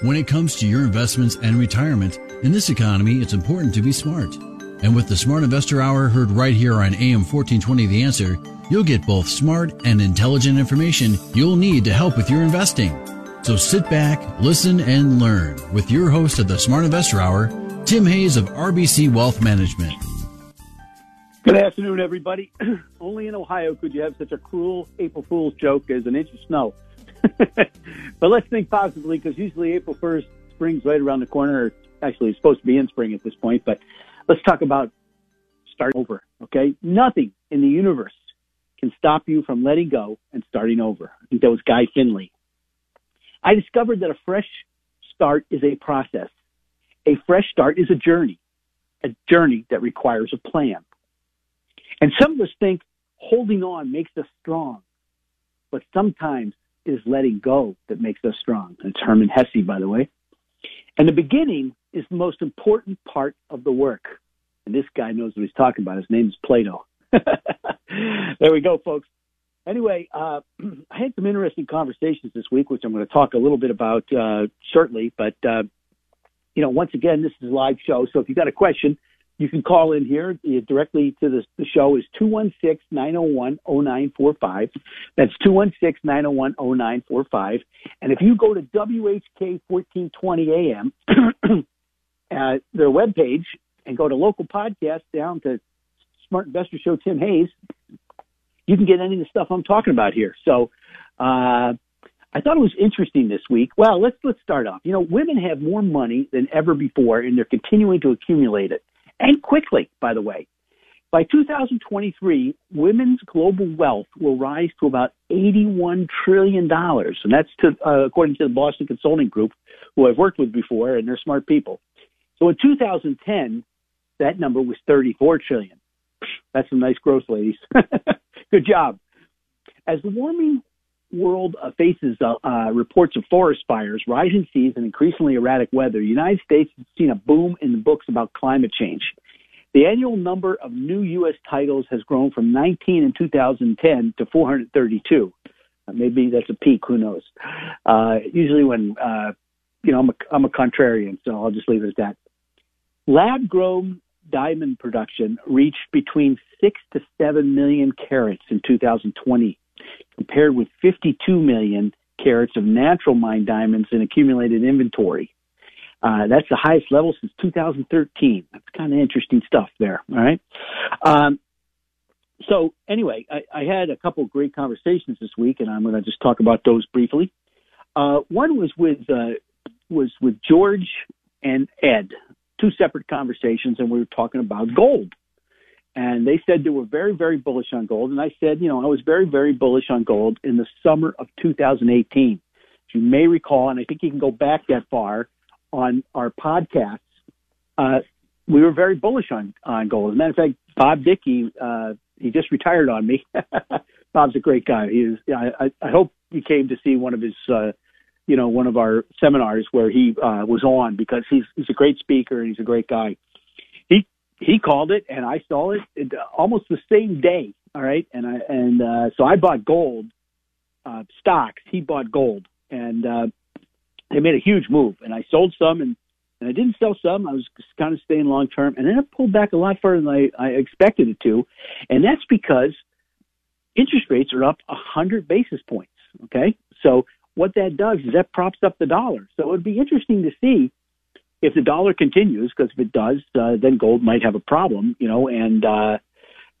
When it comes to your investments and retirement, in this economy, it's important to be smart. And with the Smart Investor Hour heard right here on AM 1420 The Answer, you'll get both smart and intelligent information you'll need to help with your investing. So sit back, listen, and learn with your host of the Smart Investor Hour, Tim Hayes of RBC Wealth Management. Good afternoon, everybody. Only in Ohio could you have such a cruel April Fool's joke as an inch of snow. but let's think positively because usually April 1st, spring's right around the corner. Actually, it's supposed to be in spring at this point, but let's talk about starting over. Okay. Nothing in the universe can stop you from letting go and starting over. I think that was Guy Finley. I discovered that a fresh start is a process. A fresh start is a journey, a journey that requires a plan. And some of us think holding on makes us strong, but sometimes is letting go that makes us strong. It's Hermann Hesse, by the way. And the beginning is the most important part of the work. And this guy knows what he's talking about. His name is Plato. there we go, folks. Anyway, uh, I had some interesting conversations this week, which I'm going to talk a little bit about uh, shortly. But, uh, you know, once again, this is a live show. So if you've got a question, you can call in here directly to the, the show is 216-901-0945. That's 216-901-0945. And if you go to WHK 1420 AM, uh, their webpage, and go to local podcast down to Smart Investor Show Tim Hayes, you can get any of the stuff I'm talking about here. So, uh, I thought it was interesting this week. Well, let's let's start off. You know, women have more money than ever before, and they're continuing to accumulate it and quickly, by the way. By 2023, women's global wealth will rise to about $81 trillion. And that's to, uh, according to the Boston Consulting Group, who I've worked with before, and they're smart people. So in 2010, that number was 34 trillion. That's some nice growth, ladies. Good job. As the warming world faces uh, uh, reports of forest fires, rising seas, and increasingly erratic weather, the United States has seen a boom in the books about climate change. The annual number of new U.S. titles has grown from 19 in 2010 to 432. Uh, maybe that's a peak. Who knows? Uh, usually, when uh, you know, I'm a, I'm a contrarian, so I'll just leave it at that. Lab grown diamond production reached between six to seven million carats in 2020 compared with 52 million carats of natural mine diamonds in accumulated inventory. Uh, that's the highest level since 2013. That's kind of interesting stuff there. All right. Um, so anyway, I, I, had a couple of great conversations this week, and I'm going to just talk about those briefly. Uh, one was with uh, was with George and Ed, two separate conversations, and we were talking about gold and they said they were very, very bullish on gold. And I said, you know, I was very, very bullish on gold in the summer of 2018. As you may recall, and I think you can go back that far on our podcasts, uh, we were very bullish on, on gold. As a matter of fact, Bob Dickey, uh, he just retired on me. Bob's a great guy. He is, I, I hope you came to see one of his, uh, you know, one of our seminars where he uh, was on because he's he's a great speaker and he's a great guy he called it and I saw it, it almost the same day. All right. And I, and, uh, so I bought gold, uh, stocks. He bought gold and, uh, they made a huge move and I sold some and, and I didn't sell some. I was kind of staying long term and then it pulled back a lot further than I, I expected it to. And that's because interest rates are up a hundred basis points. Okay. So what that does is that props up the dollar. So it would be interesting to see if the dollar continues, because if it does, uh, then gold might have a problem, you know, and uh,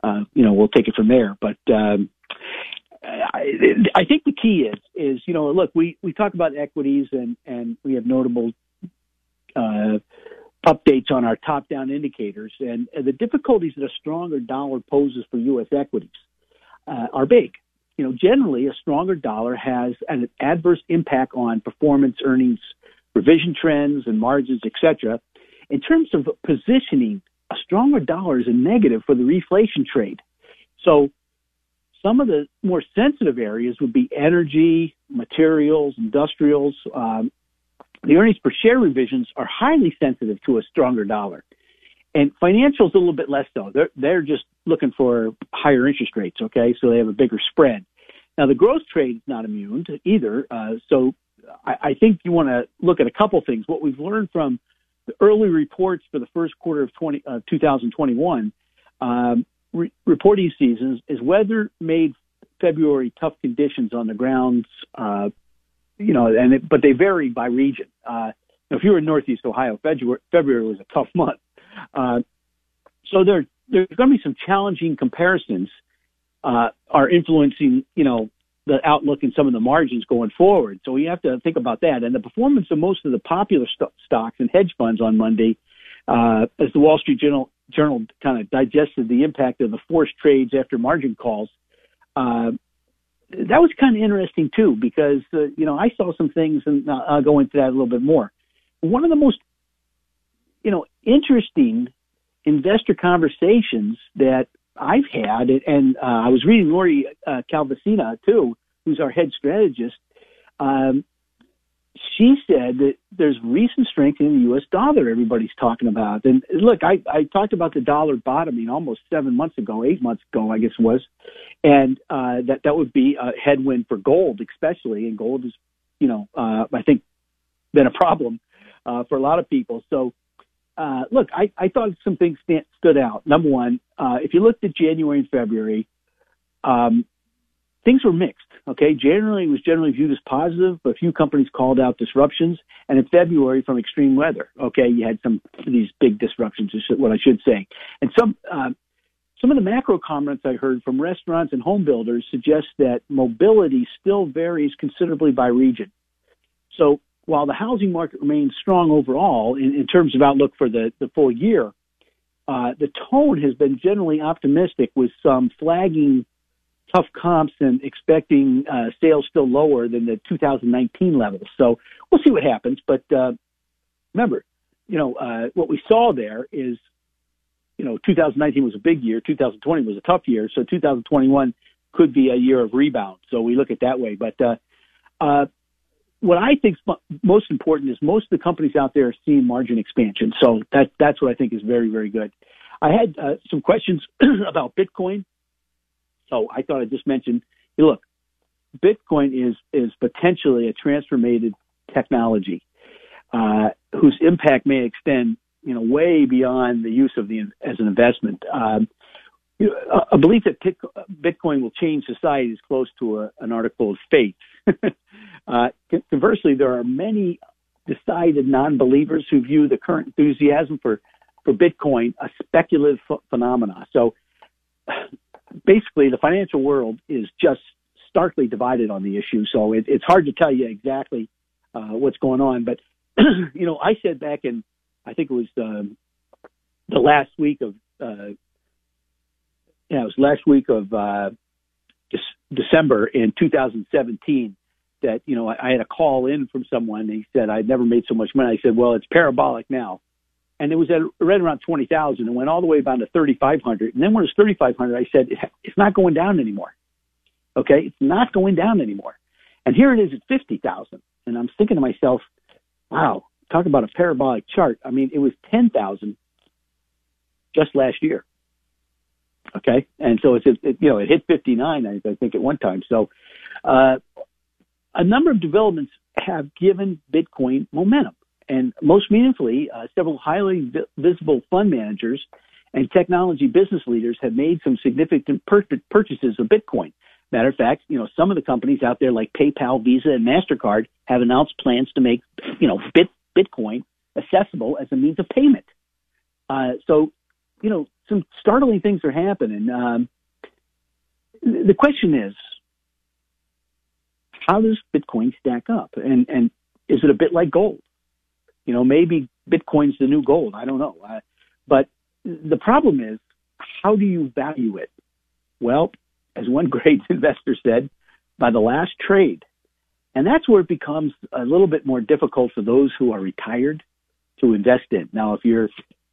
uh, you know we'll take it from there. But um, I, I think the key is is you know look we we talk about equities and and we have notable uh, updates on our top down indicators and, the difficulties that a stronger dollar poses for U.S. equities uh, are big. you know, generally a stronger dollar has an adverse impact on performance, earnings, revision trends, and margins, etc. In terms of positioning, a stronger dollar is a negative for the reflation trade. So some of the more sensitive areas would be energy, materials, industrials. Um, the earnings per share revisions are highly sensitive to a stronger dollar. And financials a little bit less so. They're they're just looking for higher interest rates. Okay, so they have a bigger spread. Now the growth trade is not immune either. Uh, so I, think you want to look at a couple things. What we've learned from the early reports for the first quarter of 20, uh, 2021 um, re- reporting seasons is weather made February tough conditions on the grounds. Uh, you know, and it, but they vary by region. Uh, if you were in Northeast Ohio, February, February was a tough month. Uh, so there, there's going to be some challenging comparisons uh, are influencing, you know, the outlook and some of the margins going forward. So we have to think about that. And the performance of most of the popular st- stocks and hedge funds on Monday, uh, as the Wall Street Journal, Journal kind of digested the impact of the forced trades after margin calls, uh, that was kind of interesting too, because, uh, you know, I saw some things and I'll go into that a little bit more. One of the most you know, interesting investor conversations that I've had, and uh, I was reading Lori uh, Calvasina too, who's our head strategist. Um, she said that there's recent strength in the U.S. dollar. Everybody's talking about, and look, I, I talked about the dollar bottoming almost seven months ago, eight months ago, I guess it was, and uh, that that would be a headwind for gold, especially, and gold is, you know, uh, I think been a problem uh, for a lot of people. So uh, look, I, I thought some things st- stood out. Number one, uh, if you looked at January and February, um, things were mixed. Okay, January was generally viewed as positive, but a few companies called out disruptions. And in February, from extreme weather, okay, you had some of these big disruptions. Is what I should say. And some uh, some of the macro comments I heard from restaurants and home builders suggest that mobility still varies considerably by region. So while the housing market remains strong overall in, in terms of outlook for the, the full year, uh, the tone has been generally optimistic with some flagging tough comps and expecting uh, sales still lower than the 2019 levels. So we'll see what happens. But uh, remember, you know, uh, what we saw there is, you know, 2019 was a big year, 2020 was a tough year, so 2021 could be a year of rebound. So we look at that way. But uh, uh, what I think is most important is most of the companies out there are seeing margin expansion. So that that's what I think is very very good. I had uh, some questions about Bitcoin, so I thought I'd just mention. Hey, look, Bitcoin is is potentially a transformative technology uh, whose impact may extend you know way beyond the use of the as an investment. Um, know, a belief that Bitcoin will change society is close to a, an article of faith. Uh, conversely, there are many decided non-believers who view the current enthusiasm for, for Bitcoin a speculative ph- phenomena. So basically, the financial world is just starkly divided on the issue. So it, it's hard to tell you exactly uh, what's going on. But you know, I said back in, I think it was um, the last week of, uh, yeah, it was last week of uh, December in 2017 that you know I, I had a call in from someone. And he said I'd never made so much money. I said, well, it's parabolic now, and it was at right around twenty thousand, and went all the way down to thirty five hundred. And then when it was thirty five hundred, I said it's not going down anymore. Okay, it's not going down anymore. And here it is at fifty thousand, and I'm thinking to myself, wow, talk about a parabolic chart. I mean, it was ten thousand just last year. Okay, and so it's it, you know it hit 59, I, I think, at one time. So uh, a number of developments have given Bitcoin momentum. And most meaningfully, uh, several highly vi- visible fund managers and technology business leaders have made some significant pur- purchases of Bitcoin. Matter of fact, you know, some of the companies out there like PayPal, Visa, and MasterCard have announced plans to make, you know, Bit- Bitcoin accessible as a means of payment. Uh, so, you know, some startling things are happening. Um, the question is, how does Bitcoin stack up? And and is it a bit like gold? You know, maybe Bitcoin's the new gold. I don't know. But the problem is, how do you value it? Well, as one great investor said, by the last trade. And that's where it becomes a little bit more difficult for those who are retired to invest in. Now, if you're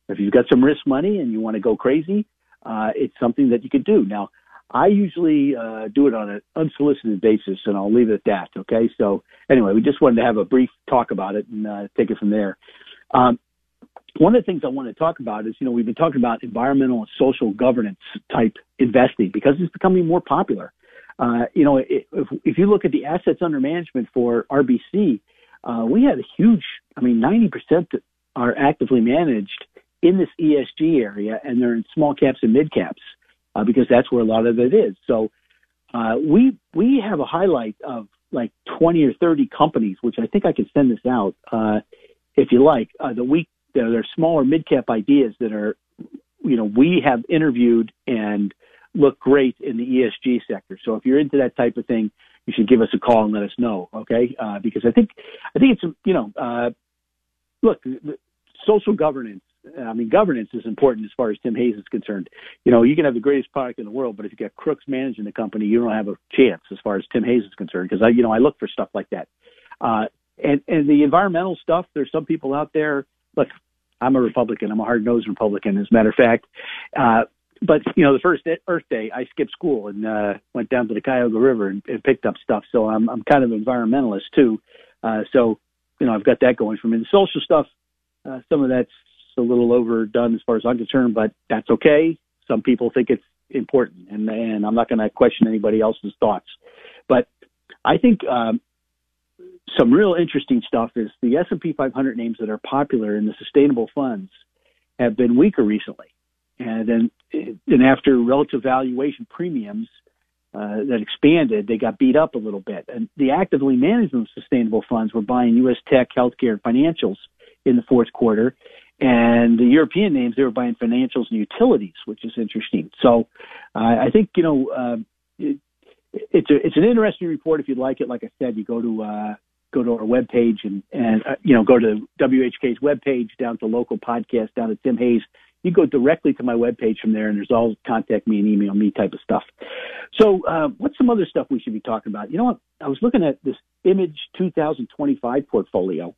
if you've got some risk money and you want to go crazy, uh, it's something that you could do. Now, I usually uh, do it on an unsolicited basis, and I'll leave it at that. Okay. So anyway, we just wanted to have a brief talk about it and uh, take it from there. Um, one of the things I want to talk about is, you know, we've been talking about environmental and social governance type investing because it's becoming more popular. Uh, you know, if, if you look at the assets under management for RBC, uh, we had a huge, I mean, 90% are actively managed in this ESG area, and they're in small caps and mid caps uh, because that's where a lot of it is. So uh, we we have a highlight of like 20 or 30 companies, which I think I can send this out uh, if you like. Uh, the week there are smaller mid cap ideas that are, you know, we have interviewed and look great in the ESG sector. So if you're into that type of thing, you should give us a call and let us know, okay? Uh, because I think I think it's you know, uh, look, social governance. I mean, governance is important as far as Tim Hayes is concerned. You know, you can have the greatest product in the world, but if you got crooks managing the company, you don't have a chance as far as Tim Hayes is concerned. Because I, you know, I look for stuff like that. Uh, and and the environmental stuff. There's some people out there. Look, I'm a Republican. I'm a hard nosed Republican, as a matter of fact. Uh, but you know, the first Earth Day, I skipped school and uh, went down to the Cuyahoga River and, and picked up stuff. So I'm I'm kind of an environmentalist too. Uh, so you know, I've got that going for me. The social stuff, uh, some of that's a little overdone as far as I'm concerned, but that's okay. Some people think it's important, and and I'm not going to question anybody else's thoughts. But I think um, some real interesting stuff is the S&P 500 names that are popular in the sustainable funds have been weaker recently. And then, and after relative valuation premiums uh, that expanded, they got beat up a little bit. And the actively managed sustainable funds were buying U.S. tech, healthcare, and financials in the fourth quarter. And the European names, they were buying financials and utilities, which is interesting. So uh, I think, you know, uh, it, it's a, it's an interesting report. If you'd like it, like I said, you go to uh, go to our webpage and and uh, you know go to WHK's webpage down to local podcast down to Tim Hayes. You go directly to my webpage from there, and there's all contact me and email me type of stuff. So, uh, what's some other stuff we should be talking about? You know what? I was looking at this Image 2025 portfolio,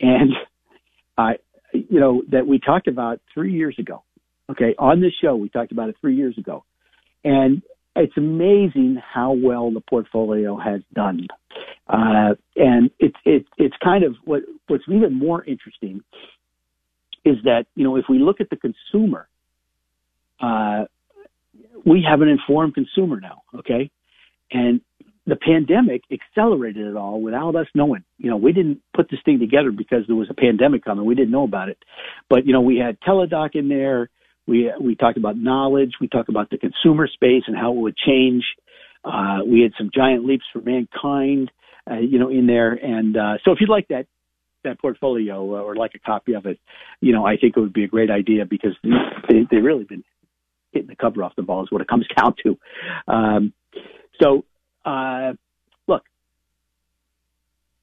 and I, you know, that we talked about three years ago. Okay, on this show we talked about it three years ago, and it's amazing how well the portfolio has done. Uh, and it's it, it's kind of what what's even more interesting is that you know if we look at the consumer, uh, we have an informed consumer now. Okay, and the pandemic accelerated it all without us knowing. You know, we didn't put this thing together because there was a pandemic coming. We didn't know about it, but you know, we had Teladoc in there. We we talked about knowledge. We talked about the consumer space and how it would change. Uh, we had some giant leaps for mankind, uh, you know, in there. And uh, so, if you'd like that that portfolio or like a copy of it, you know, I think it would be a great idea because they they really been hitting the cover off the ball is what it comes down to. Um, so, uh, look,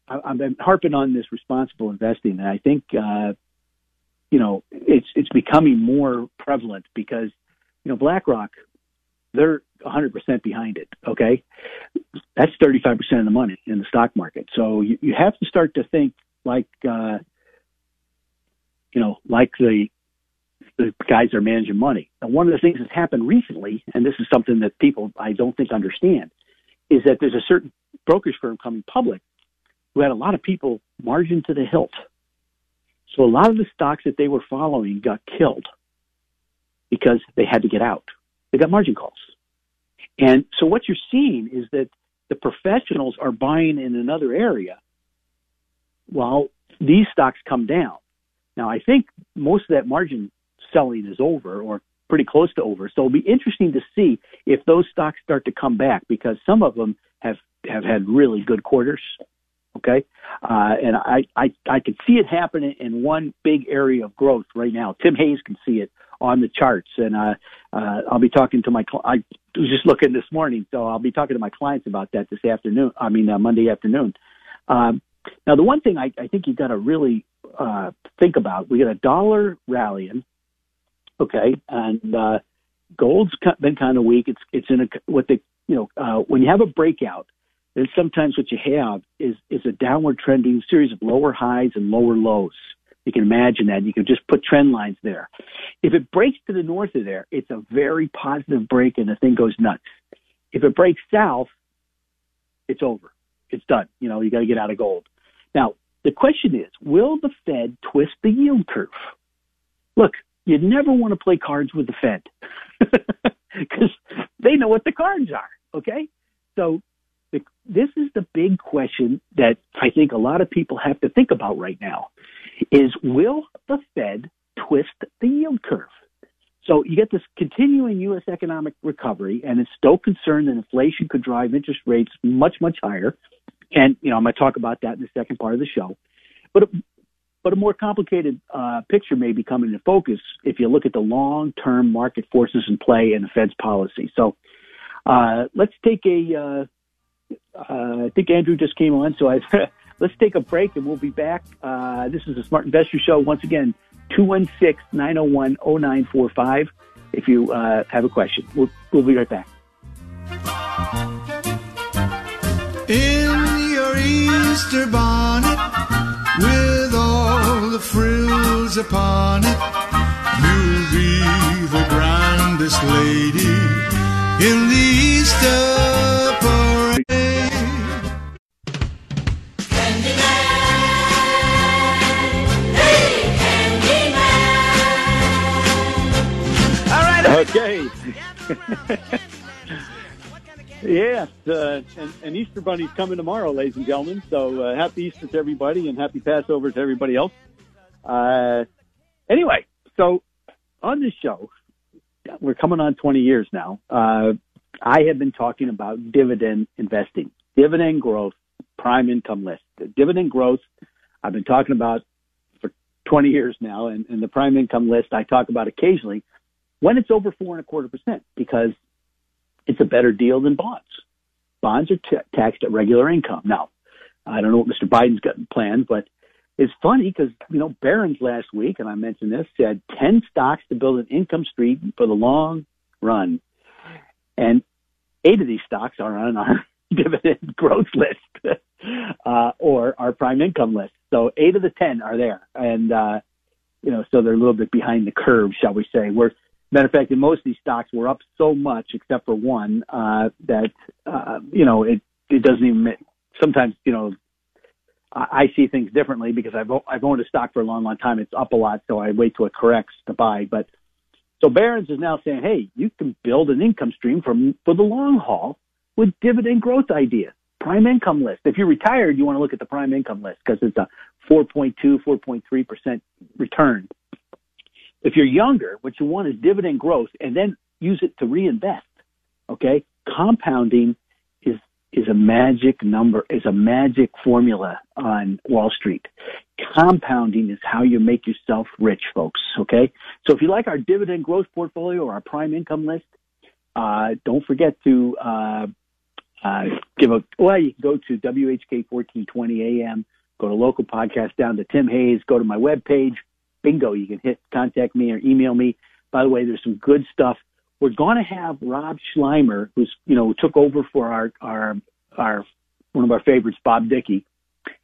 I, I've been harping on this responsible investing, and I think uh, you know, it's it's becoming more prevalent because, you know, BlackRock, they're 100% behind it. Okay, that's 35% of the money in the stock market. So you, you have to start to think like, uh, you know, like the the guys are managing money. And one of the things that's happened recently, and this is something that people I don't think understand, is that there's a certain brokerage firm coming public who had a lot of people margin to the hilt so a lot of the stocks that they were following got killed because they had to get out. They got margin calls. And so what you're seeing is that the professionals are buying in another area while these stocks come down. Now, I think most of that margin selling is over or pretty close to over. So it'll be interesting to see if those stocks start to come back because some of them have, have had really good quarters Okay, uh, and I, I I can see it happening in one big area of growth right now. Tim Hayes can see it on the charts, and uh, uh, I'll be talking to my. Cl- I was just looking this morning, so I'll be talking to my clients about that this afternoon. I mean uh, Monday afternoon. Um, now, the one thing I, I think you've got to really uh, think about: we got a dollar rallying, okay, and uh, gold's been kind of weak. It's it's in a what they you know uh, when you have a breakout, then sometimes what you have is is a downward trending series of lower highs and lower lows. You can imagine that. You can just put trend lines there. If it breaks to the north of there, it's a very positive break and the thing goes nuts. If it breaks south, it's over. It's done. You know, you got to get out of gold. Now, the question is, will the Fed twist the yield curve? Look, you never want to play cards with the Fed because they know what the cards are. Okay. So the, this is the big question that I think a lot of people have to think about right now is will the Fed twist the yield curve? So you get this continuing U.S. economic recovery, and it's still concerned that inflation could drive interest rates much, much higher. And, you know, I'm going to talk about that in the second part of the show. But, but a more complicated uh, picture may be coming into focus if you look at the long-term market forces in play and the Fed's policy. So uh, let's take a. Uh, uh I think Andrew just came on, so I let's take a break and we'll be back. Uh, this is the Smart Investor Show once again. 216 901 0945 if you uh, have a question. We'll, we'll be right back. In your Easter bonnet, with all the frills upon it, you'll be the grandest lady in the Easter parade. Okay. yes, uh, and, and, Easter Bunny's coming tomorrow, ladies and gentlemen. So uh, happy Easter to everybody and happy Passover to everybody else. Uh, anyway, so on this show, we're coming on 20 years now. Uh, I have been talking about dividend investing, dividend growth, prime income list. Dividend growth I've been talking about for 20 years now, and, and the prime income list I talk about occasionally – when it's over four and a quarter percent because it's a better deal than bonds. Bonds are t- taxed at regular income. Now, I don't know what Mr. Biden's got in planned, but it's funny because, you know, Barron's last week, and I mentioned this, said 10 stocks to build an income stream for the long run. And eight of these stocks are on our dividend growth list uh, or our prime income list. So eight of the 10 are there. And, uh, you know, so they're a little bit behind the curve, shall we say. We're Matter of fact, in most of these stocks, we're up so much, except for one, uh, that uh, you know it it doesn't even. Sometimes you know, I, I see things differently because I've I've owned a stock for a long, long time. It's up a lot, so I wait till it corrects to buy. But so Barron's is now saying, hey, you can build an income stream from for the long haul with dividend growth ideas. Prime income list. If you're retired, you want to look at the prime income list because it's a 4.2, 4.3 percent return if you're younger, what you want is dividend growth and then use it to reinvest. Okay? Compounding is is a magic number, is a magic formula on Wall Street. Compounding is how you make yourself rich, folks. Okay? So if you like our dividend growth portfolio or our prime income list, uh, don't forget to uh, uh, give a well. You can go to WHK 1420 AM. Go to local podcast down to Tim Hayes. Go to my webpage bingo, you can hit contact me or email me. By the way, there's some good stuff. We're going to have Rob Schleimer, who's you know took over for our our our one of our favorites, Bob Dickey,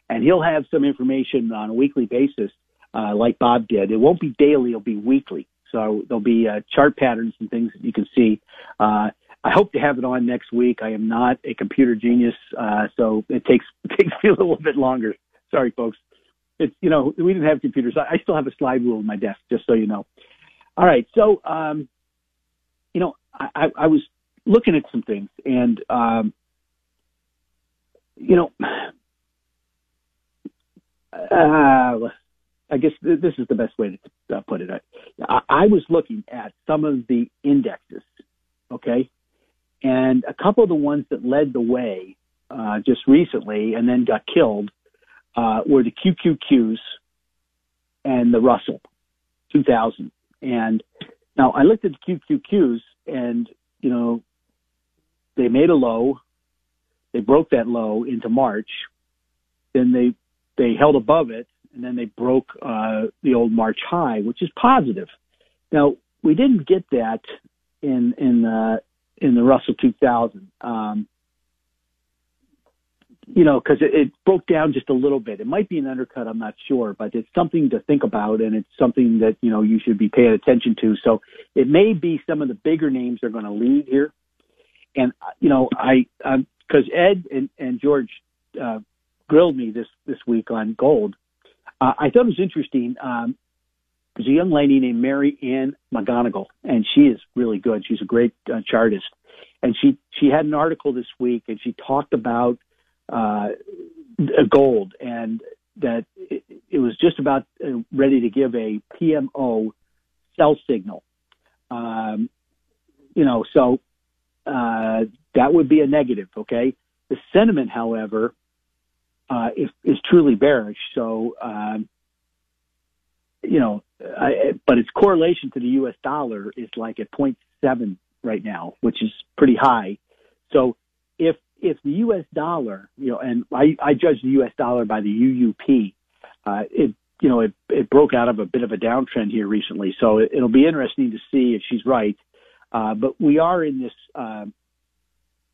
and he'll have some information on a weekly basis, uh, like Bob did. It won't be daily; it'll be weekly. So there'll be uh, chart patterns and things that you can see. Uh, I hope to have it on next week. I am not a computer genius, uh, so it takes it takes me a little bit longer. Sorry, folks it's you know we didn't have computers. I, I still have a slide rule on my desk, just so you know. All right, so um, you know I, I was looking at some things, and um, you know, uh, I guess th- this is the best way to uh, put it. I, I was looking at some of the indexes, okay, and a couple of the ones that led the way uh, just recently and then got killed uh, were the QQQs and the Russell 2000. And now I looked at the QQQs and, you know, they made a low. They broke that low into March. Then they, they held above it and then they broke, uh, the old March high, which is positive. Now we didn't get that in in the in the Russell 2000. Um, you know, because it, it broke down just a little bit. It might be an undercut, I'm not sure, but it's something to think about, and it's something that you know you should be paying attention to. So it may be some of the bigger names are going to lead here, and you know, I because Ed and, and George uh, grilled me this this week on gold. Uh, I thought it was interesting. Um, there's a young lady named Mary Ann McGonagle, and she is really good. She's a great uh, chartist, and she she had an article this week, and she talked about uh, gold and that it, it was just about uh, ready to give a PMO sell signal. Um, you know, so uh, that would be a negative. Okay, the sentiment, however, uh, is, is truly bearish. So, um, you know, I, but its correlation to the U.S. dollar is like at 0.7 right now, which is pretty high. So, if if the U.S. dollar, you know, and I, I judge the U.S. dollar by the UUP, uh, it you know it it broke out of a bit of a downtrend here recently. So it, will be interesting to see if she's right. Uh, but we are in this uh,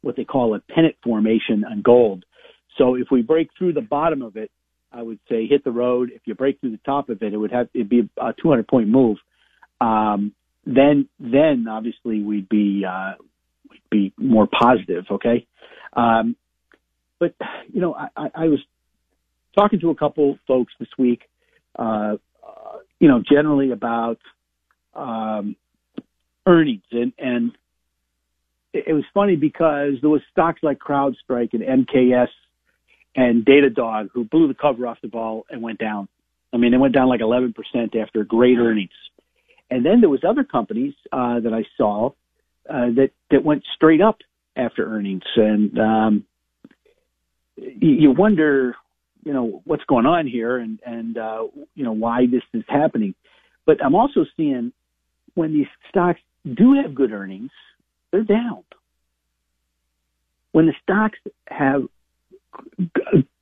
what they call a pennant formation on gold. So if we break through the bottom of it, I would say hit the road. If you break through the top of it, it would have it'd be a 200 point move. Um, then then obviously we'd be uh, be more positive. Okay, um, but you know I, I was talking to a couple folks this week. Uh, uh, you know generally about um, earnings and and it was funny because there was stocks like CrowdStrike and MKS and Datadog who blew the cover off the ball and went down. I mean, it went down like 11% after great earnings. And then there was other companies uh, that I saw uh, that that went straight up after earnings, and um, you wonder, you know, what's going on here, and and uh, you know why this is happening. But I'm also seeing when these stocks do have good earnings, they're down. When the stocks have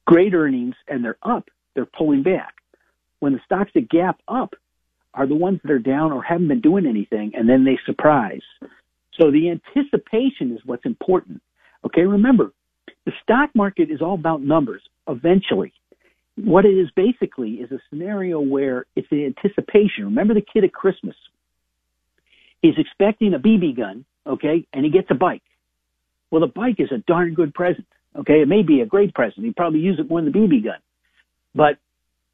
great earnings and they're up, they're pulling back. When the stocks that gap up are the ones that are down or haven't been doing anything, and then they surprise. So the anticipation is what's important. Okay, remember, the stock market is all about numbers eventually. What it is basically is a scenario where it's the anticipation. Remember the kid at Christmas? He's expecting a BB gun, okay, and he gets a bike. Well, the bike is a darn good present. Okay, it may be a great present. He'd probably use it more than the BB gun, but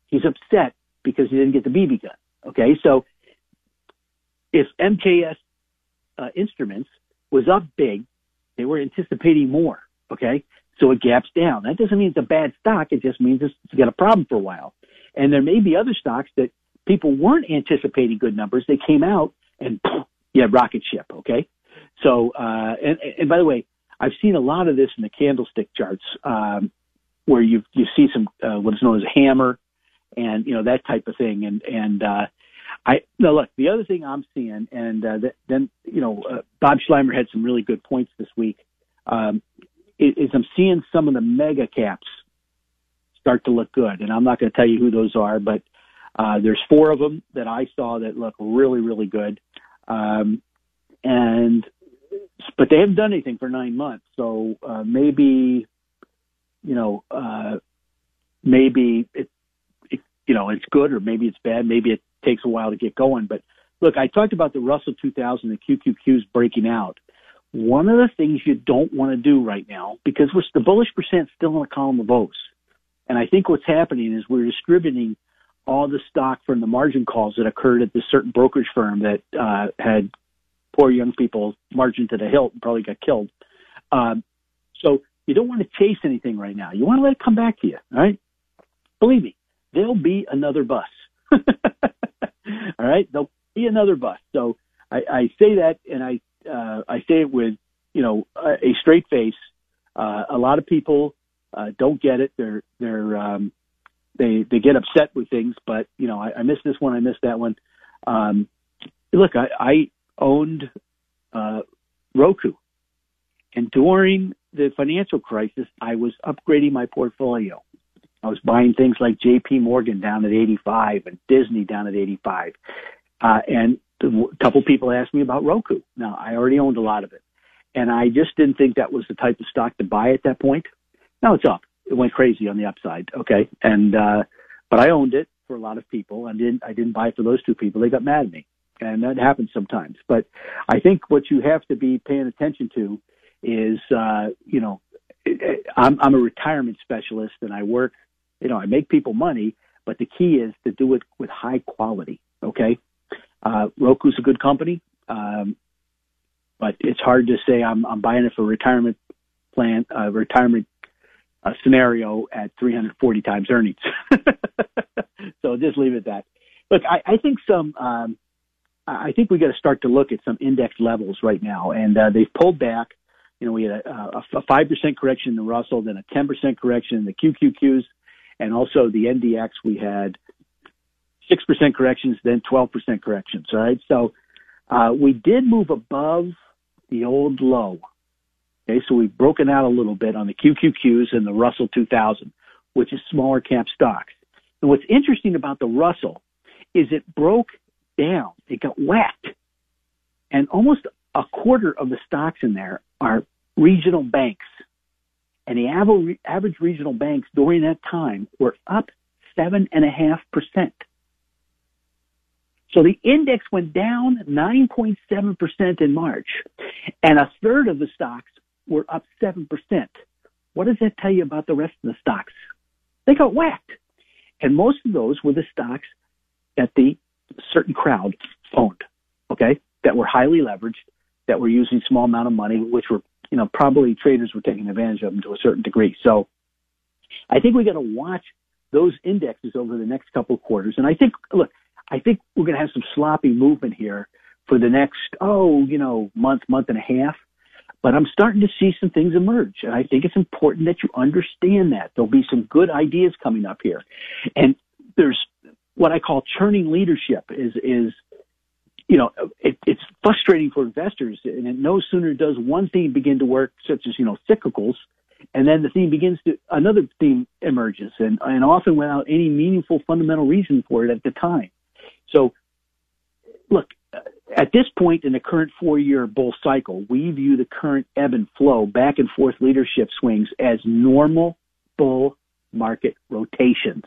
he's upset because he didn't get the BB gun. Okay, so if MKS uh, Instruments was up big, they were anticipating more. Okay, so it gaps down. That doesn't mean it's a bad stock. It just means it's got a problem for a while. And there may be other stocks that people weren't anticipating good numbers. They came out and you yeah, rocket ship. Okay, so uh, and and by the way, I've seen a lot of this in the candlestick charts, um, where you you see some uh, what is known as a hammer, and you know that type of thing. And and uh, I no look. The other thing I'm seeing, and uh, that, then you know uh, Bob Schleimer had some really good points this week. Um, is I'm seeing some of the mega caps start to look good, and I'm not going to tell you who those are, but uh, there's four of them that I saw that look really really good. Um, and but they haven't done anything for nine months. So uh, maybe, you know, uh, maybe it, it, you know, it's good or maybe it's bad. Maybe it takes a while to get going. But look, I talked about the Russell 2000, the QQQs breaking out. One of the things you don't want to do right now, because we're, the bullish percent still in a column of O's. And I think what's happening is we're distributing all the stock from the margin calls that occurred at this certain brokerage firm that uh, had poor young people margin to the hilt and probably got killed. Um, so you don't want to chase anything right now. You want to let it come back to you, all right? Believe me, there'll be another bus. all right, there'll be another bus. So I, I say that, and I uh, I say it with you know a, a straight face. Uh, a lot of people uh, don't get it. They're they're um, they they get upset with things, but you know I, I missed this one, I missed that one. Um, look, I, I owned uh, Roku. And during the financial crisis, I was upgrading my portfolio. I was buying things like JP Morgan down at 85 and Disney down at 85. Uh, and a couple people asked me about Roku. Now, I already owned a lot of it. And I just didn't think that was the type of stock to buy at that point. Now it's up. It went crazy on the upside. Okay. And, uh, but I owned it for a lot of people. I didn't, I didn't buy it for those two people. They got mad at me. And that happens sometimes. But I think what you have to be paying attention to is, uh, you know, I'm, I'm a retirement specialist and I work, you know, I make people money, but the key is to do it with high quality. Okay. Uh, Roku's a good company. Um, but it's hard to say I'm, I'm buying it for retirement plan, uh, retirement uh, scenario at 340 times earnings. so just leave it at that. Look, I, I think some, um, I think we got to start to look at some index levels right now, and uh, they've pulled back. You know, we had a, a 5% correction in the Russell, then a 10% correction in the QQQs, and also the NDX. We had 6% corrections, then 12% corrections. Right, So, uh, we did move above the old low. Okay. So we've broken out a little bit on the QQQs and the Russell 2000, which is smaller cap stocks. And what's interesting about the Russell is it broke down. It got whacked. And almost a quarter of the stocks in there are regional banks. And the average, regional banks during that time were up seven and a half percent. So the index went down 9.7% in March, and a third of the stocks were up 7%. What does that tell you about the rest of the stocks? They got whacked. And most of those were the stocks that the certain crowd owned, okay, that were highly leveraged, that were using small amount of money, which were, you know, probably traders were taking advantage of them to a certain degree. So I think we got to watch those indexes over the next couple of quarters. And I think, look, I think we're going to have some sloppy movement here for the next, oh, you know, month, month and a half. But I'm starting to see some things emerge. And I think it's important that you understand that. There'll be some good ideas coming up here. And there's what I call churning leadership is, is, you know, it, it's frustrating for investors and it no sooner does one theme begin to work, such as, you know, cyclicals, and then the theme begins to, another theme emerges and, and often without any meaningful fundamental reason for it at the time. So look, at this point in the current four year bull cycle, we view the current ebb and flow back and forth leadership swings as normal bull market rotations.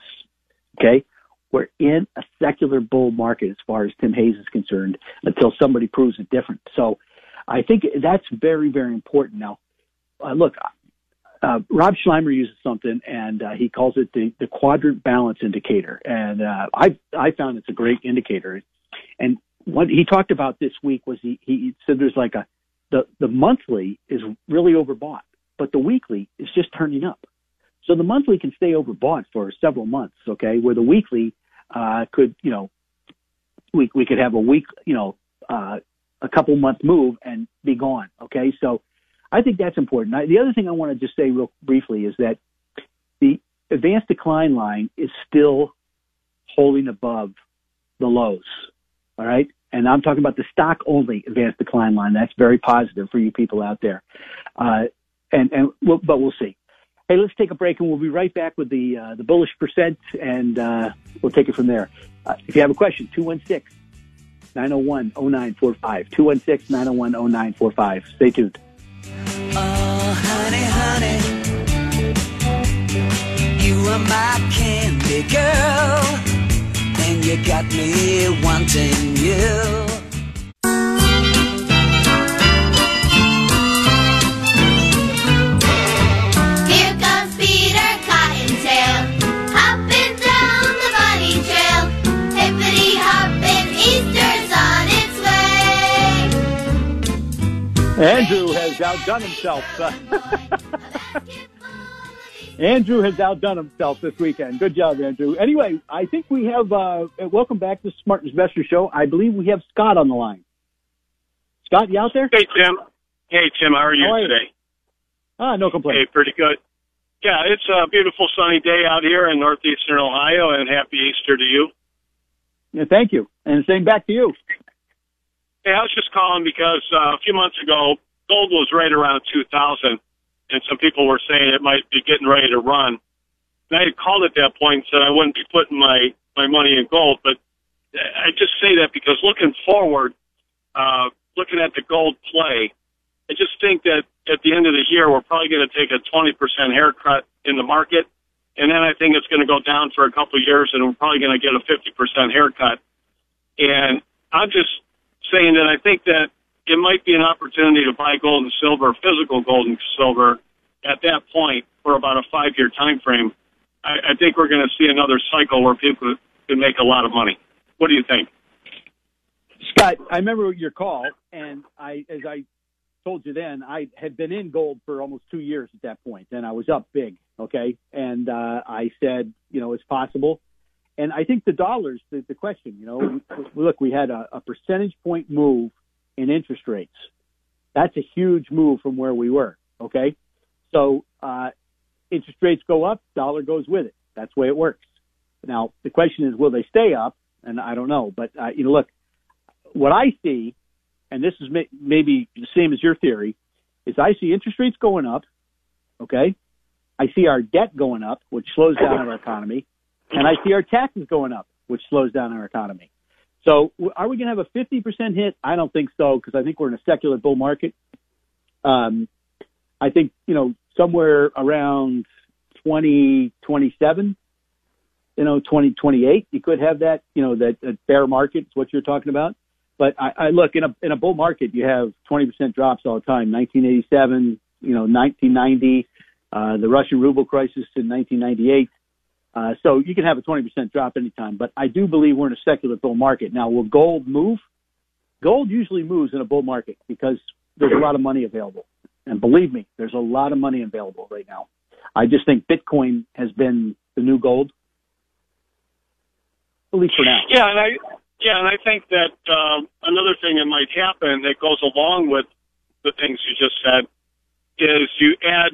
Okay. We're in a secular bull market as far as Tim Hayes is concerned until somebody proves it different. So I think that's very, very important. Now, uh, look, uh, Rob Schleimer uses something and uh, he calls it the, the quadrant balance indicator. And uh, I, I found it's a great indicator. And what he talked about this week was he, he said there's like a, the, the monthly is really overbought, but the weekly is just turning up. So the monthly can stay overbought for several months, okay, where the weekly uh, could, you know, we, we could have a week, you know, uh, a couple month move and be gone, okay? So I think that's important. I, the other thing I want to just say real briefly is that the advanced decline line is still holding above the lows, all right? And I'm talking about the stock only advanced decline line. That's very positive for you people out there. Uh, and, and, we'll, but we'll see. Hey, let's take a break and we'll be right back with the, uh, the bullish percent and, uh, we'll take it from there. Uh, if you have a question, 216 901 0945. 216 901 0945. Stay tuned. Oh, honey, honey, you are my candy girl, and you got me wanting you. Andrew has outdone himself. Andrew has outdone himself this weekend. Good job, Andrew. Anyway, I think we have, uh, welcome back to Smart Investor Show. I believe we have Scott on the line. Scott, you out there? Hey, Tim. Hey, Tim, how are you, how are you? today? Ah, no complaints. Hey, pretty good. Yeah, it's a beautiful sunny day out here in northeastern Ohio, and happy Easter to you. Yeah, thank you. And same back to you. Hey, I was just calling because uh, a few months ago, gold was right around 2000 and some people were saying it might be getting ready to run. And I had called at that point and said I wouldn't be putting my, my money in gold, but I just say that because looking forward, uh, looking at the gold play, I just think that at the end of the year, we're probably going to take a 20% haircut in the market. And then I think it's going to go down for a couple of years and we're probably going to get a 50% haircut. And I'm just saying that I think that it might be an opportunity to buy gold and silver, physical gold and silver at that point for about a five year time frame. I, I think we're going to see another cycle where people can make a lot of money. What do you think? Scott, I remember your call, and I, as I told you then, I had been in gold for almost two years at that point, and I was up big. Okay, and uh, I said, you know, it's possible. And I think the dollars, the, the question, you know, look, we had a, a percentage point move in interest rates. That's a huge move from where we were. Okay, so uh, interest rates go up, dollar goes with it. That's the way it works. Now the question is, will they stay up? And I don't know, but uh, you know, look, what I see, and this is may- maybe the same as your theory, is I see interest rates going up. Okay, I see our debt going up, which slows down our economy, and I see our taxes going up, which slows down our economy. So, are we going to have a 50% hit? I don't think so, because I think we're in a secular bull market. Um, I think you know somewhere around 2027, you know, 2028, you could have that, you know, that, bear market is what you're talking about. But I, I look in a in a bull market, you have 20% drops all the time. 1987, you know, 1990, uh, the Russian ruble crisis in 1998. Uh, so you can have a 20% drop anytime. But I do believe we're in a secular bull market. Now, will gold move? Gold usually moves in a bull market because there's a lot of money available. And believe me, there's a lot of money available right now. I just think Bitcoin has been the new gold, at least for now. Yeah, and I yeah, and I think that um, another thing that might happen that goes along with the things you just said is you add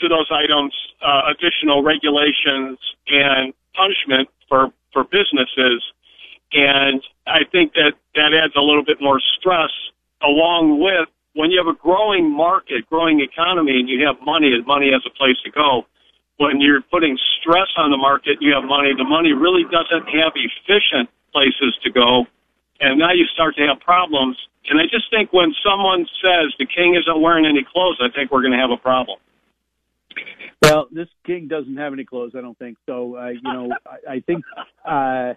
to those items uh, additional regulations and punishment for for businesses, and I think that that adds a little bit more stress along with when you have a growing market, growing economy, and you have money, and money has a place to go. When you're putting stress on the market, you have money. The money really doesn't have efficient places to go. And now you start to have problems. And I just think when someone says the king isn't wearing any clothes, I think we're going to have a problem. Well, this king doesn't have any clothes, I don't think. So, uh, you know, I, I think, uh,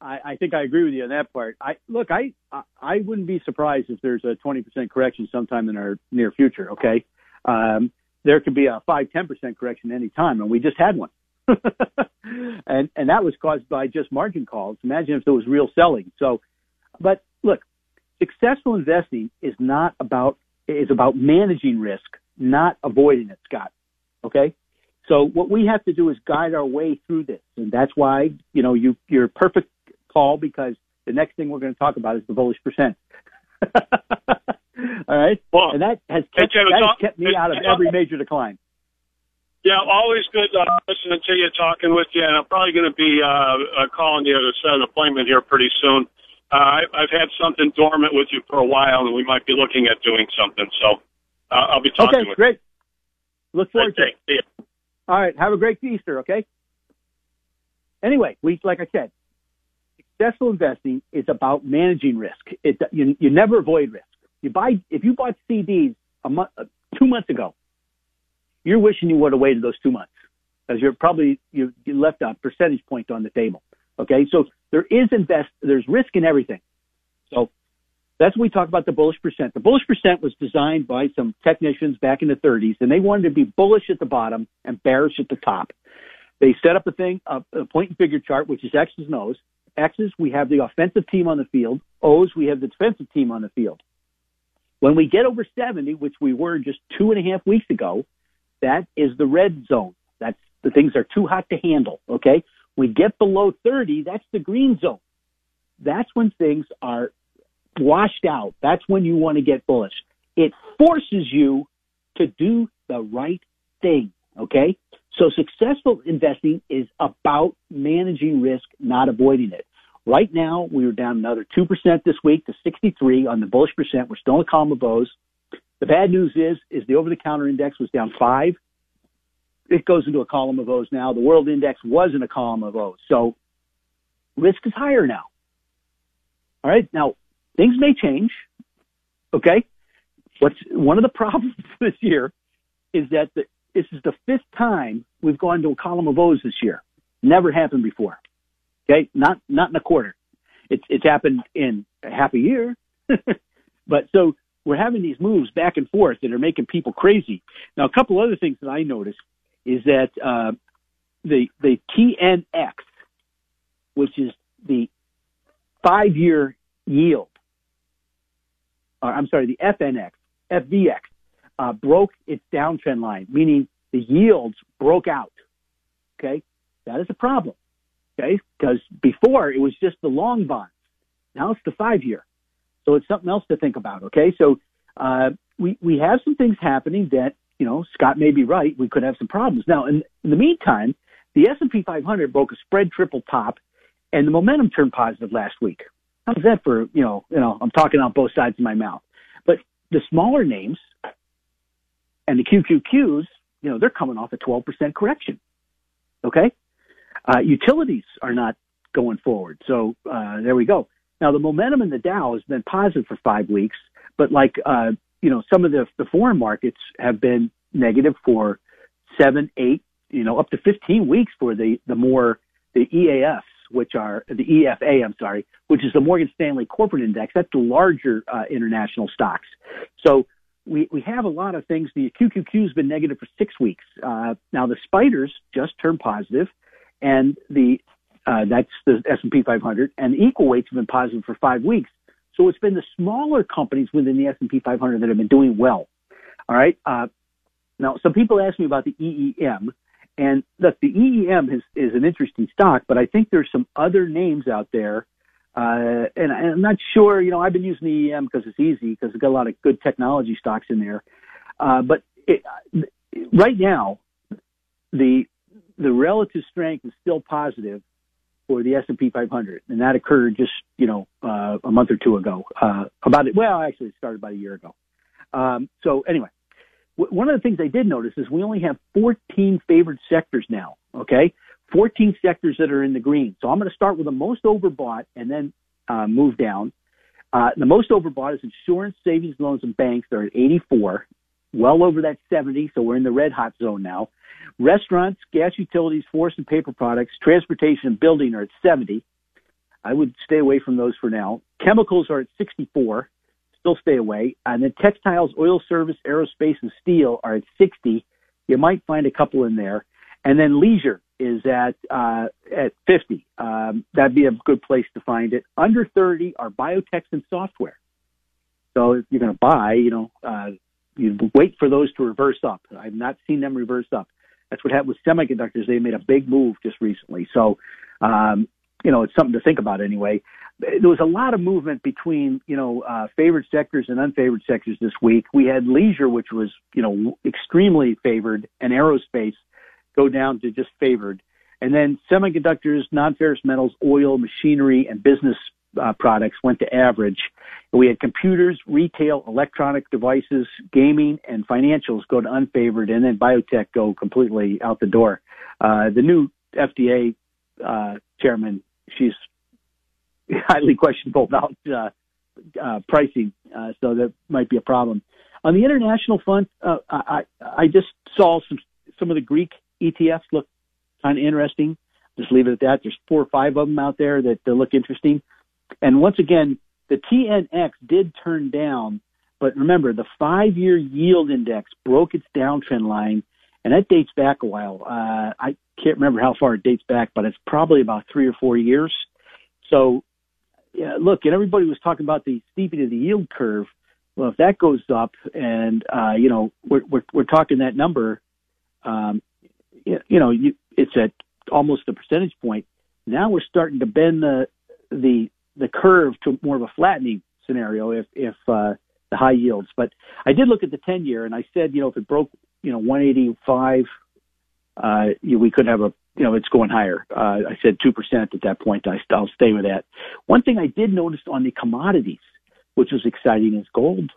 I, I think I agree with you on that part. I look, I, I wouldn't be surprised if there's a 20% correction sometime in our near future. Okay. Um, there could be a five, 10% correction any time, and we just had one. and and that was caused by just margin calls. Imagine if there was real selling. So, but look, successful investing is not about is about managing risk, not avoiding it, Scott. Okay. So what we have to do is guide our way through this, and that's why you know you you're perfect call because the next thing we're going to talk about is the bullish percent. All right, well, and that has kept, that has kept me out of every major decline. Yeah, always good uh, listening to you, talking with you, and I'm probably going to be uh, uh, calling you to set an appointment here pretty soon. Uh, I, I've had something dormant with you for a while, and we might be looking at doing something. So uh, I'll be talking. Okay, great. Look forward to it. All right, have a great Easter. Okay. Anyway, we like I said, successful investing is about managing risk. It you, you never avoid risk. You buy if you bought CDs a month, uh, two months ago you're wishing you would have waited those two months because you're probably you, you left a percentage point on the table. Okay, so there is invest there's risk in everything. So that's when we talk about the bullish percent. The bullish percent was designed by some technicians back in the 30s, and they wanted to be bullish at the bottom and bearish at the top. They set up a thing, a, a point and figure chart, which is X's and O's. X's, we have the offensive team on the field. O's, we have the defensive team on the field. When we get over 70, which we were just two and a half weeks ago, that is the red zone. That's the things are too hot to handle. Okay. We get below 30. That's the green zone. That's when things are washed out. That's when you want to get bullish. It forces you to do the right thing. Okay. So successful investing is about managing risk, not avoiding it. Right now, we are down another 2% this week to 63 on the bullish percent. We're still in a column of O's. The bad news is, is the over-the-counter index was down five. It goes into a column of O's now. The world index was in a column of O's. So risk is higher now. All right. Now things may change. Okay. What's one of the problems this year is that the, this is the fifth time we've gone to a column of O's this year. Never happened before. Okay. Not, not in a quarter. It's, it's happened in a half a year. but so we're having these moves back and forth that are making people crazy. Now, a couple other things that I noticed is that, uh, the, the TNX, which is the five year yield, or I'm sorry, the FNX, FVX, uh, broke its downtrend line, meaning the yields broke out. Okay. That is a problem. Okay. Because before it was just the long bonds. Now it's the five year. So it's something else to think about. Okay. So, uh, we, we have some things happening that, you know, Scott may be right. We could have some problems. Now, in, in the meantime, the S&P 500 broke a spread triple top and the momentum turned positive last week. How's that for, you know, you know, I'm talking on both sides of my mouth. But the smaller names and the QQQs, you know, they're coming off a 12% correction. Okay. Uh, utilities are not going forward. So, uh, there we go. Now the momentum in the Dow has been positive for five weeks, but like, uh, you know, some of the, the foreign markets have been negative for seven, eight, you know, up to 15 weeks for the, the more, the EAFs, which are the EFA, I'm sorry, which is the Morgan Stanley Corporate Index. That's the larger uh, international stocks. So we, we have a lot of things. The QQQ has been negative for six weeks. Uh, now the spiders just turned positive, and the uh, that's the S&P 500, and the equal weights have been positive for five weeks. So it's been the smaller companies within the S&P 500 that have been doing well. All right. Uh, now, some people ask me about the EEM, and look, the EEM is, is an interesting stock, but I think there's some other names out there. Uh, and I'm not sure, you know, I've been using the EEM because it's easy because it's got a lot of good technology stocks in there. Uh, but it, right now, the, the relative strength is still positive for the S&P 500, and that occurred just, you know, uh, a month or two ago. Uh, about it, well, actually, it started about a year ago. Um, so anyway, one of the things I did notice is we only have 14 favored sectors now. Okay, 14 sectors that are in the green. So I'm going to start with the most overbought and then uh, move down. Uh, the most overbought is insurance, savings, loans, and banks. They're at 84, well over that 70. So we're in the red hot zone now. Restaurants, gas utilities, forest and paper products, transportation and building are at 70. I would stay away from those for now. Chemicals are at 64 still stay away. And then textiles, oil service, aerospace, and steel are at 60. You might find a couple in there. And then leisure is at uh, at 50. Um, that'd be a good place to find it. Under 30 are biotech and software. So if you're going to buy, you know, uh, you wait for those to reverse up. I've not seen them reverse up. That's what happened with semiconductors. They made a big move just recently. So, um, you know, it's something to think about anyway there was a lot of movement between you know uh, favored sectors and unfavored sectors this week. We had leisure, which was you know extremely favored, and aerospace go down to just favored, and then semiconductors, non-ferrous metals, oil, machinery, and business uh, products went to average. We had computers, retail, electronic devices, gaming, and financials go to unfavored, and then biotech go completely out the door. Uh, the new FDA uh, chairman, she's highly questionable about uh, uh, pricing, uh, so that might be a problem. On the international front, uh, I, I just saw some some of the Greek ETFs look kind of interesting. Just leave it at that. There's four or five of them out there that, that look interesting. And once again, the TNX did turn down, but remember the five-year yield index broke its downtrend line, and that dates back a while. Uh, I can't remember how far it dates back, but it's probably about three or four years. So yeah, look, and everybody was talking about the steepening of the yield curve. Well, if that goes up, and uh, you know, we're we're, we're talking that number, um, you, you know, you, it's at almost a percentage point. Now we're starting to bend the the the curve to more of a flattening scenario if if uh, the high yields. But I did look at the ten year, and I said, you know, if it broke, you know, 185, uh, we could have a you know, it's going higher. Uh, I said 2% at that point. I, I'll stay with that. One thing I did notice on the commodities, which was exciting, is gold.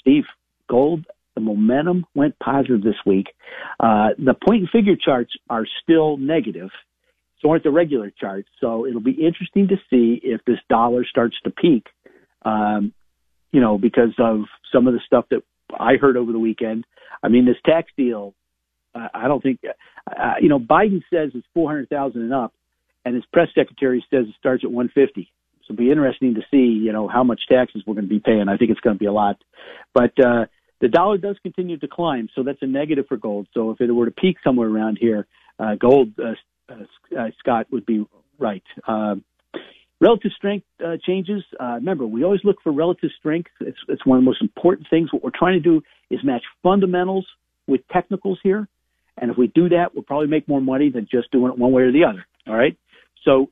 Steve, gold, the momentum went positive this week. Uh, the point and figure charts are still negative. So aren't the regular charts. So it'll be interesting to see if this dollar starts to peak. Um, you know, because of some of the stuff that I heard over the weekend. I mean, this tax deal. Uh, I don't think, uh, you know, Biden says it's four hundred thousand and up, and his press secretary says it starts at one fifty. So it'll be interesting to see, you know, how much taxes we're going to be paying. I think it's going to be a lot, but uh, the dollar does continue to climb, so that's a negative for gold. So if it were to peak somewhere around here, uh, gold, uh, uh, uh Scott would be right. Uh, relative strength uh, changes. Uh, remember, we always look for relative strength. It's, it's one of the most important things. What we're trying to do is match fundamentals with technicals here. And if we do that, we'll probably make more money than just doing it one way or the other. All right. So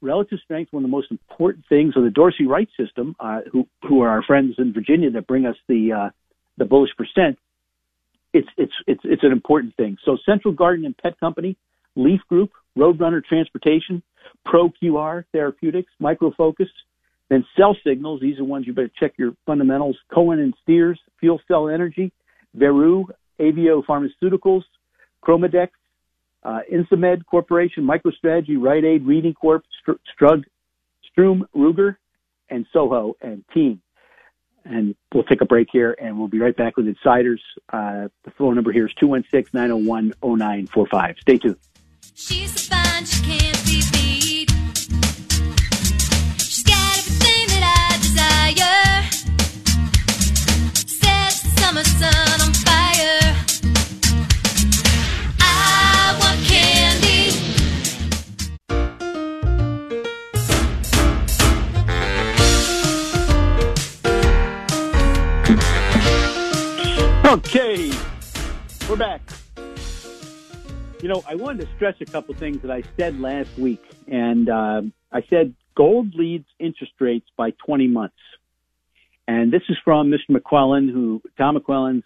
relative strength, one of the most important things of the Dorsey Wright system, uh, who, who are our friends in Virginia that bring us the, uh, the bullish percent. It's, it's, it's, it's an important thing. So Central Garden and Pet Company, Leaf Group, Roadrunner Transportation, ProQR Therapeutics, Microfocus, then Cell Signals. These are ones you better check your fundamentals. Cohen and Steers, Fuel Cell Energy, Veru, Avio Pharmaceuticals, Chromadex, uh, Insmed Corporation, MicroStrategy, Rite Aid, Reading Corp, Strug, Sturm Ruger, and Soho and Team. And we'll take a break here and we'll be right back with Insiders. Uh, the phone number here is 216 901 0945. Stay tuned. She's so fine, she can't be beat. She's got everything that I desire. Sets the summer sun on fire. Okay, we're back. You know, I wanted to stress a couple things that I said last week, and uh, I said gold leads interest rates by 20 months. And this is from Mr. McClellan, who Tom McClellan's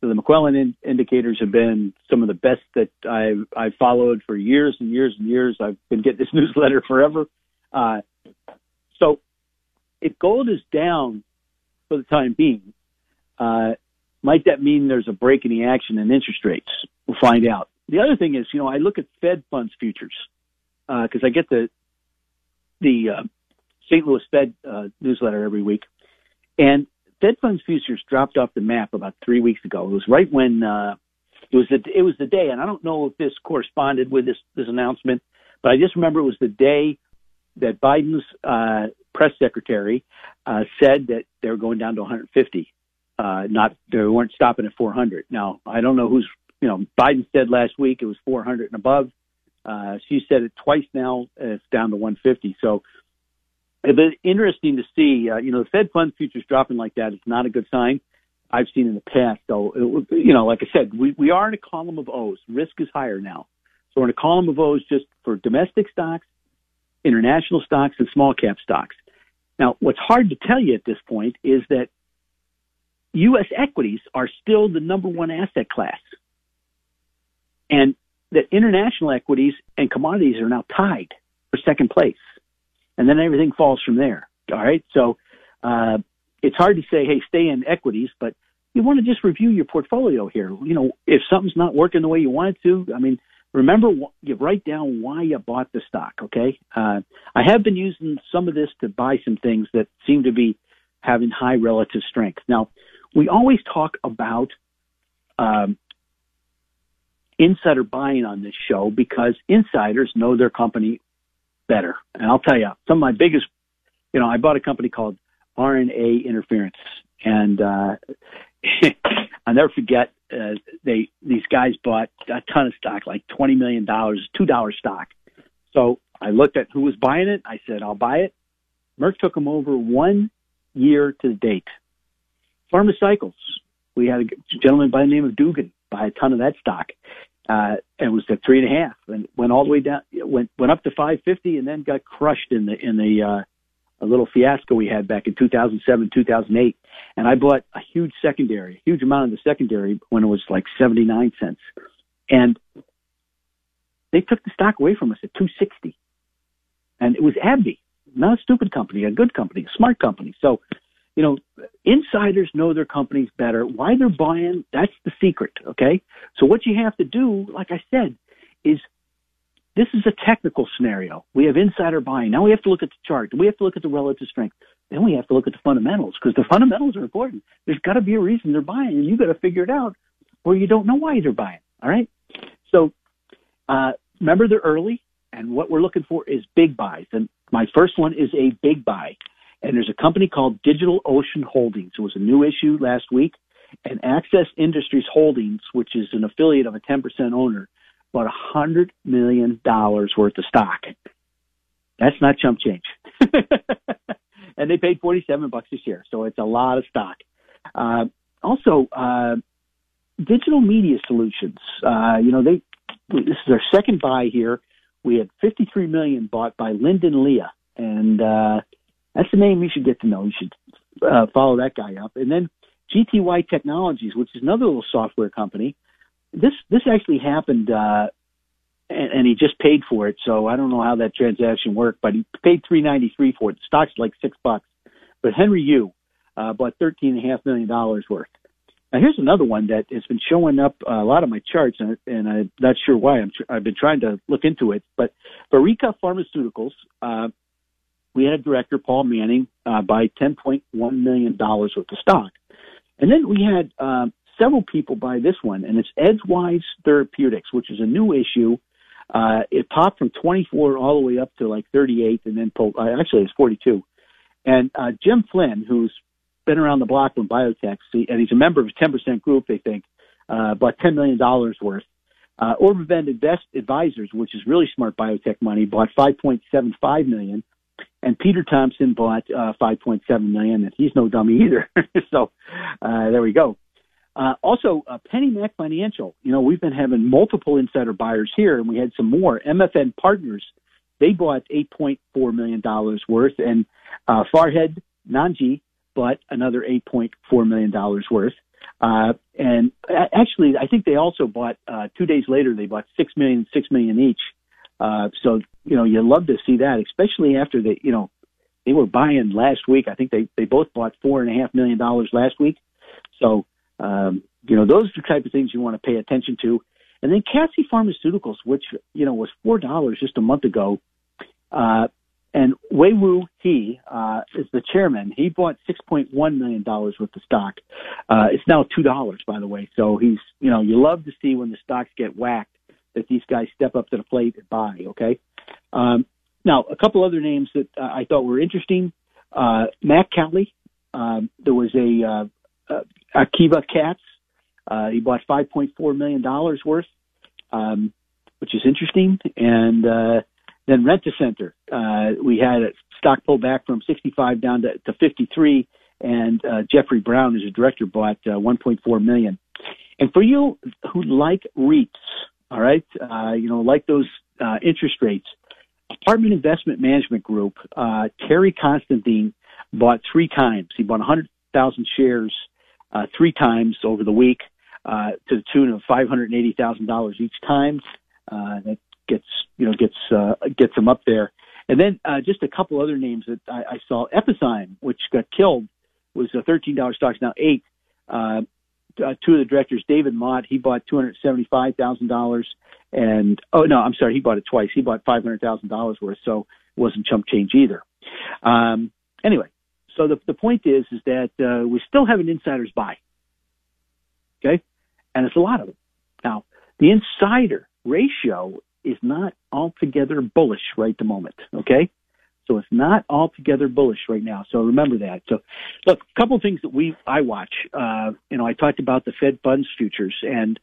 the McClellan in, indicators have been some of the best that I've, I've followed for years and years and years. I've been getting this newsletter forever. Uh, so if gold is down for the time being, uh, might that mean there's a break in the action in interest rates? We'll find out. The other thing is, you know, I look at Fed funds futures because uh, I get the the uh, St. Louis Fed uh, newsletter every week, and Fed funds futures dropped off the map about three weeks ago. It was right when uh, it was the it was the day, and I don't know if this corresponded with this this announcement, but I just remember it was the day that Biden's uh, press secretary uh, said that they were going down to 150. Uh, not they weren't stopping at 400. Now I don't know who's you know, Biden said last week it was 400 and above. Uh, she said it twice now. It's down to 150. So it's interesting to see. Uh, you know, the Fed fund futures dropping like that is not a good sign. I've seen in the past. So, it, you know, like I said, we, we are in a column of O's. Risk is higher now. So we're in a column of O's just for domestic stocks, international stocks, and small cap stocks. Now, what's hard to tell you at this point is that U.S. equities are still the number one asset class and that international equities and commodities are now tied for second place. And then everything falls from there. All right. So, uh, it's hard to say, hey, stay in equities, but you want to just review your portfolio here. You know, if something's not working the way you want it to, I mean, remember, you write down why you bought the stock. Okay. Uh, I have been using some of this to buy some things that seem to be having high relative strength. Now, we always talk about um, insider buying on this show because insiders know their company better. And I'll tell you, some of my biggest, you know, I bought a company called RNA Interference, and uh, I'll never forget. Uh, they these guys bought a ton of stock, like twenty million dollars, two dollar stock. So I looked at who was buying it. I said, I'll buy it. Merck took them over one year to the date. Pharmaceuticals. We had a gentleman by the name of Duggan buy a ton of that stock. Uh, and it was at three and a half and went all the way down, went, went up to 550 and then got crushed in the, in the, uh, a little fiasco we had back in 2007, 2008. And I bought a huge secondary, a huge amount of the secondary when it was like 79 cents. And they took the stock away from us at 260. And it was AbbVie, not a stupid company, a good company, a smart company. So you know, insiders know their companies better. Why they're buying, that's the secret. Okay. So what you have to do, like I said, is this is a technical scenario. We have insider buying. Now we have to look at the chart. We have to look at the relative strength. Then we have to look at the fundamentals because the fundamentals are important. There's got to be a reason they're buying, and you got to figure it out, or you don't know why they're buying. All right. So uh, remember they're early, and what we're looking for is big buys. And my first one is a big buy, and there's a company called Digital Ocean Holdings. It was a new issue last week, and Access Industries Holdings, which is an affiliate of a 10% owner, bought a hundred million dollars worth of stock. That's not chump change. and they paid 47 bucks a share. So it's a lot of stock. Uh, also, uh, digital media solutions, uh, you know, they, this is our second buy here. We had 53 million bought by Lyndon Lea. And, uh, that's the name you should get to know. You should, uh, follow that guy up. And then GTY Technologies, which is another little software company. This, this actually happened, uh, and, and he just paid for it. So I don't know how that transaction worked, but he paid three ninety three for it. The stock's like six bucks. But Henry Yu uh, bought thirteen and a half million dollars worth. Now here's another one that has been showing up uh, a lot of my charts, and, and I'm not sure why. I'm tr- I've been trying to look into it, but Verrica Pharmaceuticals. Uh, we had a director, Paul Manning, uh, buy $10.1 million worth of stock. And then we had uh, several people buy this one, and it's Edgewise Therapeutics, which is a new issue uh, it popped from 24 all the way up to like 38, and then pulled, uh, actually it's 42. And uh, Jim Flynn, who's been around the block with biotech, and he's a member of a 10% group, they think, uh, bought $10 million worth. Uh, OrbiMed Invest Advisors, which is really smart biotech money, bought 5.75 million, and Peter Thompson bought uh, 5.7 million, and he's no dummy either. so uh, there we go. Uh, also, uh, PennyMac Financial. You know, we've been having multiple insider buyers here, and we had some more. MFN Partners, they bought $8.4 million worth, and uh, Farhad Nanji bought another $8.4 million worth. Uh, and actually, I think they also bought, uh, two days later, they bought $6 million, $6 million each. Uh, so, you know, you love to see that, especially after they, you know, they were buying last week. I think they, they both bought four and a half million dollars last week. So, um, you know, those are the type of things you want to pay attention to. And then CASI Pharmaceuticals, which, you know, was $4 just a month ago. Uh, and Wei Wu He uh, is the chairman. He bought $6.1 million worth of stock. Uh, it's now $2, by the way. So he's, you know, you love to see when the stocks get whacked that these guys step up to the plate and buy, okay? Um, now, a couple other names that uh, I thought were interesting. Uh, Matt Cowley. Um, there was a uh, uh, Akiva Katz. Uh, he bought $5.4 million worth, um, which is interesting. And uh, then Rent-A-Center. Uh, we had a stock pull back from 65 down to, to 53, and Jeffrey Brown, who's a director, bought uh, 1.4 million. And for you who like REITs, all right, uh, you know, like those uh, interest rates, Apartment Investment Management Group, uh, Terry Considine bought three times. He bought 100,000 shares uh, three times over the week uh, to the tune of five hundred eighty thousand dollars each time. Uh, that gets you know gets uh, gets them up there. And then uh, just a couple other names that I, I saw. Epizyme, which got killed, was a thirteen dollar stock, now eight. Uh, uh, two of the directors, David Mott, he bought two hundred seventy five thousand dollars, and oh no, I'm sorry, he bought it twice. He bought five hundred thousand dollars worth, so it wasn't chump change either. Um, anyway, so the, the point is, is that uh, we still have an insider's buy. Okay? And it's a lot of them. Now, the insider ratio is not altogether bullish right at the moment. Okay? So it's not altogether bullish right now. So remember that. So look, a couple of things that we, I watch, uh, you know, I talked about the Fed funds futures and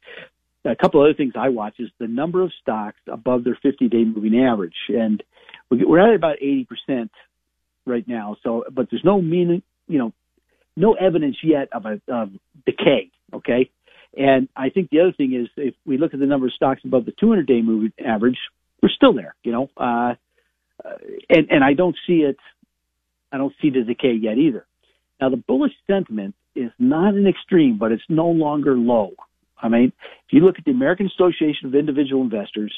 a couple of other things I watch is the number of stocks above their 50 day moving average. And we're at about 80% right now. So, but there's no meaning, you know, no evidence yet of a of decay. Okay, and I think the other thing is if we look at the number of stocks above the 200 day moving average, we're still there. You know, uh, and and I don't see it. I don't see the decay yet either. Now the bullish sentiment is not an extreme, but it's no longer low. I mean, if you look at the American Association of Individual Investors,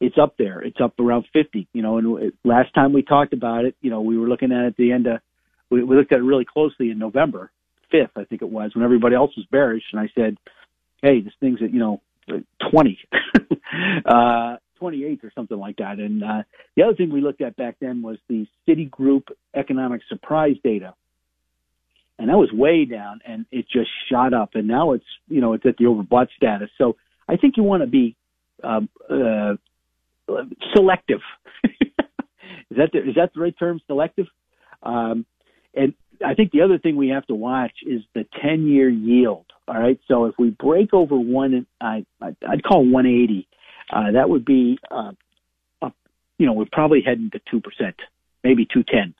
it's up there. It's up around 50. You know, and last time we talked about it, you know, we were looking at it at the end of, we, we looked at it really closely in November 5th, I think it was, when everybody else was bearish. And I said, hey, this thing's at, you know, 20. uh, 28th or something like that. And uh, the other thing we looked at back then was the Citigroup economic surprise data, and that was way down, and it just shot up. And now it's you know it's at the overbought status. So I think you want to be um, uh, selective. is that the, is that the right term? Selective. Um, and I think the other thing we have to watch is the 10 year yield. All right. So if we break over one, I, I'd call 180. Uh, that would be, uh, up, you know, we're probably heading to 2%, maybe 210.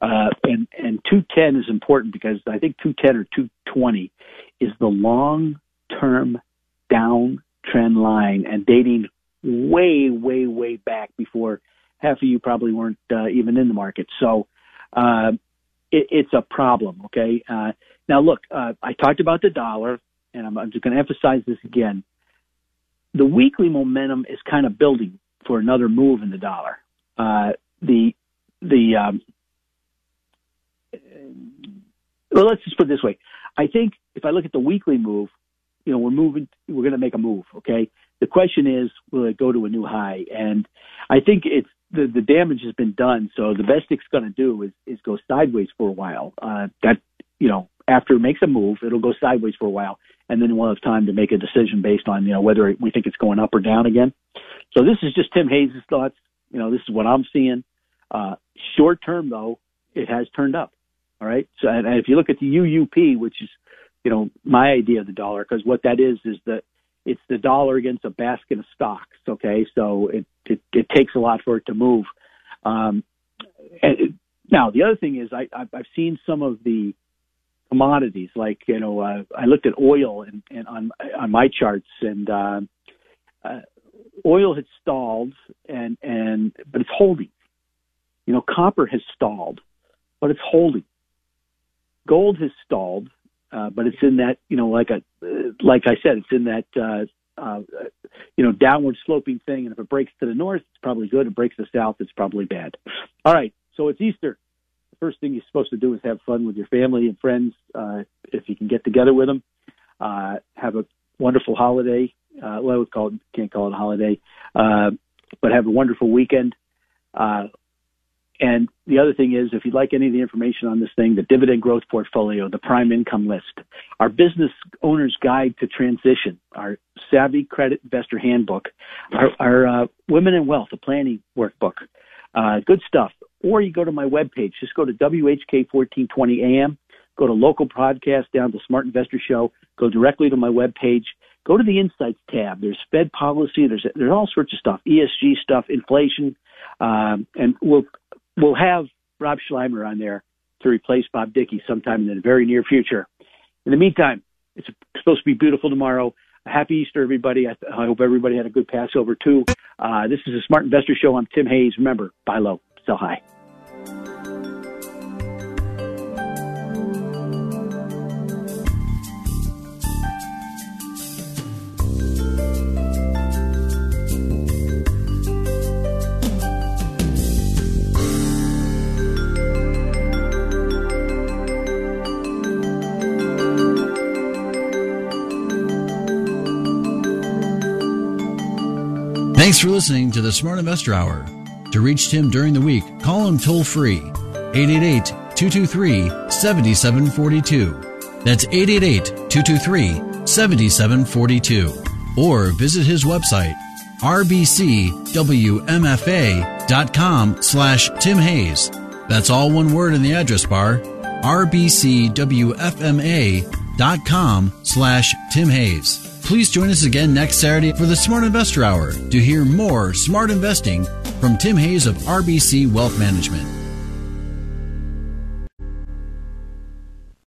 Uh, and, and 210 is important because I think 210 or 220 is the long term down trend line and dating way, way, way back before half of you probably weren't uh, even in the market. So, uh, it, it's a problem. Okay. Uh, now, look, uh, I talked about the dollar, and I'm, I'm just going to emphasize this again. The weekly momentum is kind of building for another move in the dollar. Uh, the the um, well, let's just put it this way. I think if I look at the weekly move, you know, we're moving, we're going to make a move. Okay. The question is, will it go to a new high? And I think it's the, the damage has been done. So the best it's going to do is, is go sideways for a while. Uh, that, you know, after it makes a move, it'll go sideways for a while, and then we'll have time to make a decision based on, you know, whether we think it's going up or down again. So this is just Tim Hayes' thoughts. You know, this is what I'm seeing. Uh, short term, though, it has turned up. All right. So, and, and if you look at the UUP, which is, you know, my idea of the dollar, because what that is is that it's the dollar against a basket of stocks. Okay, so it it, it takes a lot for it to move. Um, and now the other thing is I I've seen some of the commodities like you know uh, I looked at oil and, and on on my charts and uh, uh, oil had stalled and and but it's holding. You know copper has stalled, but it's holding. Gold has stalled uh, but it's in that you know like a like I said, it's in that uh, uh, you know downward sloping thing. And if it breaks to the north, it's probably good. If it breaks to the south, it's probably bad. All right, so it's Easter. First thing you're supposed to do is have fun with your family and friends uh, if you can get together with them. Uh, have a wonderful holiday. Uh, well, we call it, can't call it a holiday, uh, but have a wonderful weekend. Uh, and the other thing is, if you'd like any of the information on this thing, the dividend growth portfolio, the prime income list, our business owner's guide to transition, our savvy credit investor handbook, our, our uh, women in wealth, a planning workbook, uh, good stuff. Or you go to my webpage, just go to WHK 1420 AM, go to local podcast down to Smart Investor Show, go directly to my webpage, go to the insights tab. There's Fed policy, there's, there's all sorts of stuff, ESG stuff, inflation, um, and we'll we'll have Rob Schleimer on there to replace Bob Dickey sometime in the very near future. In the meantime, it's supposed to be beautiful tomorrow. Happy Easter, everybody. I, I hope everybody had a good Passover, too. Uh, this is a Smart Investor Show. I'm Tim Hayes. Remember, buy low, sell high. Thanks for listening to the Smart Investor Hour. To reach Tim during the week, call him toll free 888 223 7742. That's 888 223 7742. Or visit his website rbcwmfa.com slash Tim Hayes. That's all one word in the address bar rbcwmfa.com slash Tim Hayes. Please join us again next Saturday for the Smart Investor Hour to hear more smart investing from Tim Hayes of RBC Wealth Management.